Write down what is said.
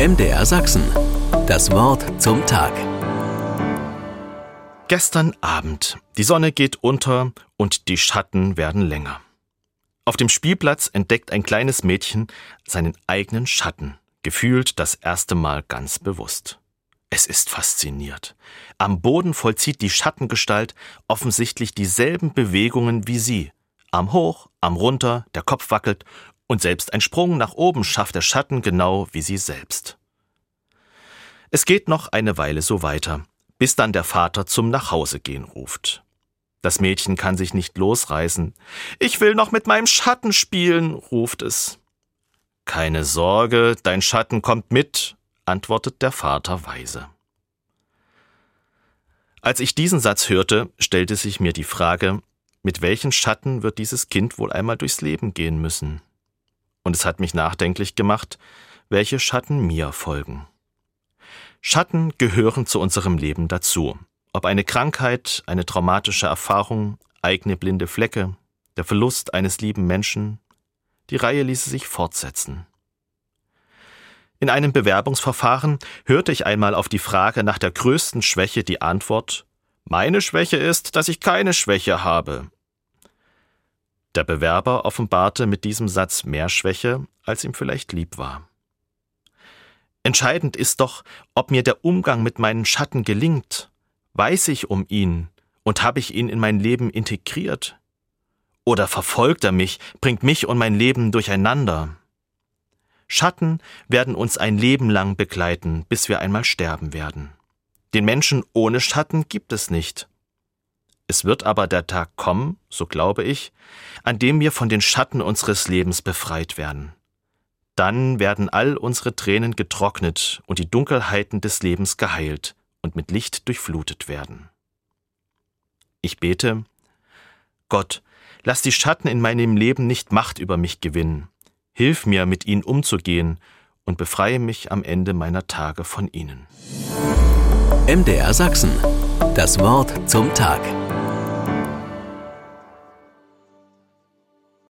MDR Sachsen. Das Wort zum Tag. Gestern Abend. Die Sonne geht unter und die Schatten werden länger. Auf dem Spielplatz entdeckt ein kleines Mädchen seinen eigenen Schatten, gefühlt das erste Mal ganz bewusst. Es ist fasziniert. Am Boden vollzieht die Schattengestalt offensichtlich dieselben Bewegungen wie sie. Arm hoch, Arm runter, der Kopf wackelt und selbst ein Sprung nach oben schafft der Schatten genau wie sie selbst. Es geht noch eine Weile so weiter, bis dann der Vater zum Nachhausegehen ruft. Das Mädchen kann sich nicht losreißen. Ich will noch mit meinem Schatten spielen, ruft es. Keine Sorge, dein Schatten kommt mit, antwortet der Vater weise. Als ich diesen Satz hörte, stellte sich mir die Frage, mit welchen Schatten wird dieses Kind wohl einmal durchs Leben gehen müssen? Und es hat mich nachdenklich gemacht, welche Schatten mir folgen. Schatten gehören zu unserem Leben dazu. Ob eine Krankheit, eine traumatische Erfahrung, eigene blinde Flecke, der Verlust eines lieben Menschen, die Reihe ließe sich fortsetzen. In einem Bewerbungsverfahren hörte ich einmal auf die Frage nach der größten Schwäche die Antwort Meine Schwäche ist, dass ich keine Schwäche habe. Der Bewerber offenbarte mit diesem Satz mehr Schwäche, als ihm vielleicht lieb war. Entscheidend ist doch, ob mir der Umgang mit meinen Schatten gelingt. Weiß ich um ihn und habe ich ihn in mein Leben integriert? Oder verfolgt er mich, bringt mich und mein Leben durcheinander? Schatten werden uns ein Leben lang begleiten, bis wir einmal sterben werden. Den Menschen ohne Schatten gibt es nicht. Es wird aber der Tag kommen, so glaube ich, an dem wir von den Schatten unseres Lebens befreit werden. Dann werden all unsere Tränen getrocknet und die Dunkelheiten des Lebens geheilt und mit Licht durchflutet werden. Ich bete, Gott, lass die Schatten in meinem Leben nicht Macht über mich gewinnen. Hilf mir, mit ihnen umzugehen und befreie mich am Ende meiner Tage von ihnen. MDR Sachsen. Das Wort zum Tag.